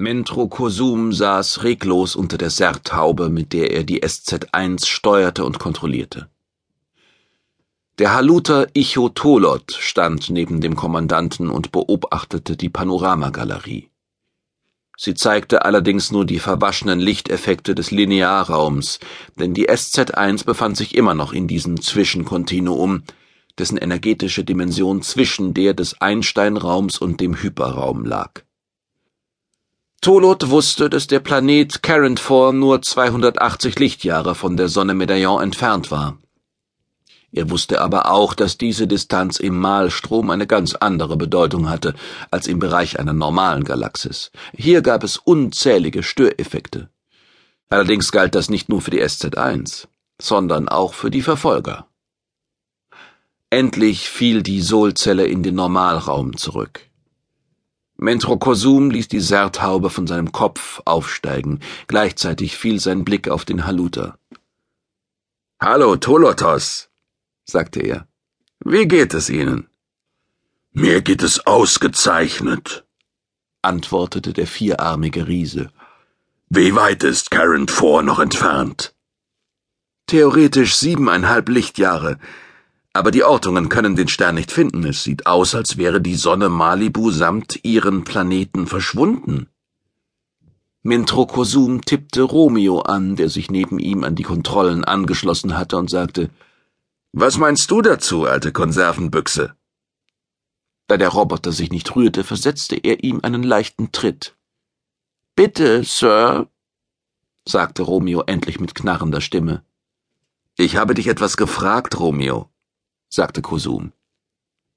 Mentro Kosum saß reglos unter der Serthaube, mit der er die SZ-1 steuerte und kontrollierte. Der Haluter Icho Tolot stand neben dem Kommandanten und beobachtete die Panoramagalerie. Sie zeigte allerdings nur die verwaschenen Lichteffekte des Linearraums, denn die SZ-1 befand sich immer noch in diesem Zwischenkontinuum, dessen energetische Dimension zwischen der des Einsteinraums und dem Hyperraum lag. Tolot wusste, dass der Planet Carentfor nur 280 Lichtjahre von der Sonne Medaillon entfernt war. Er wusste aber auch, dass diese Distanz im Malstrom eine ganz andere Bedeutung hatte als im Bereich einer normalen Galaxis. Hier gab es unzählige Störeffekte. Allerdings galt das nicht nur für die SZ1, sondern auch für die Verfolger. Endlich fiel die Solzelle in den Normalraum zurück. Mentrokosum ließ die Serthaube von seinem Kopf aufsteigen. Gleichzeitig fiel sein Blick auf den Haluter. Hallo, Tolotos, sagte er. Wie geht es Ihnen? Mir geht es ausgezeichnet, antwortete der vierarmige Riese. Wie weit ist Karen vor noch entfernt? Theoretisch siebeneinhalb Lichtjahre. Aber die Ortungen können den Stern nicht finden. Es sieht aus, als wäre die Sonne Malibu samt ihren Planeten verschwunden. Mintrokosum tippte Romeo an, der sich neben ihm an die Kontrollen angeschlossen hatte, und sagte Was meinst du dazu, alte Konservenbüchse? Da der Roboter sich nicht rührte, versetzte er ihm einen leichten Tritt. Bitte, Sir, sagte Romeo endlich mit knarrender Stimme. Ich habe dich etwas gefragt, Romeo sagte Kosum.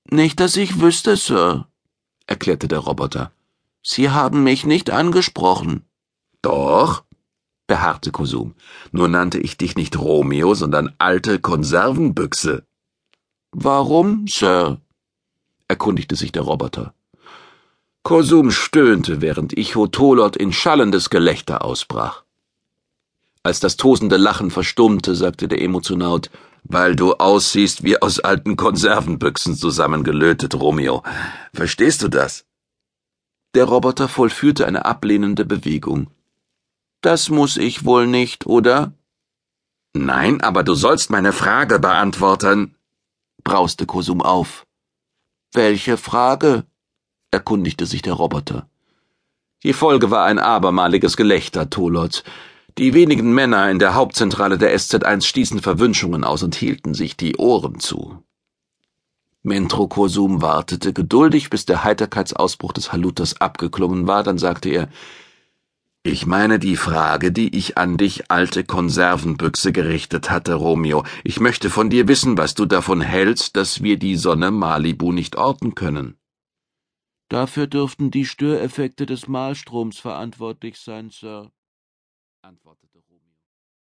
Nicht, dass ich wüsste, Sir, erklärte der Roboter. Sie haben mich nicht angesprochen. Doch, beharrte Kosum. Nur nannte ich dich nicht Romeo, sondern alte Konservenbüchse. Warum, Sir? erkundigte sich der Roboter. Kosum stöhnte, während Ichotolot in schallendes Gelächter ausbrach. Als das tosende Lachen verstummte, sagte der Emotionaut, weil du aussiehst wie aus alten Konservenbüchsen zusammengelötet, Romeo. Verstehst du das? Der Roboter vollführte eine ablehnende Bewegung. Das muss ich wohl nicht, oder? Nein, aber du sollst meine Frage beantworten, brauste Kosum auf. Welche Frage? erkundigte sich der Roboter. Die Folge war ein abermaliges Gelächter Tolots. Die wenigen Männer in der Hauptzentrale der SZ1 stießen Verwünschungen aus und hielten sich die Ohren zu. Mentrokosum wartete geduldig, bis der Heiterkeitsausbruch des Haluters abgeklungen war, dann sagte er Ich meine die Frage, die ich an dich, alte Konservenbüchse, gerichtet hatte, Romeo. Ich möchte von dir wissen, was du davon hältst, dass wir die Sonne Malibu nicht orten können. Dafür dürften die Störeffekte des Malstroms verantwortlich sein, Sir antwortete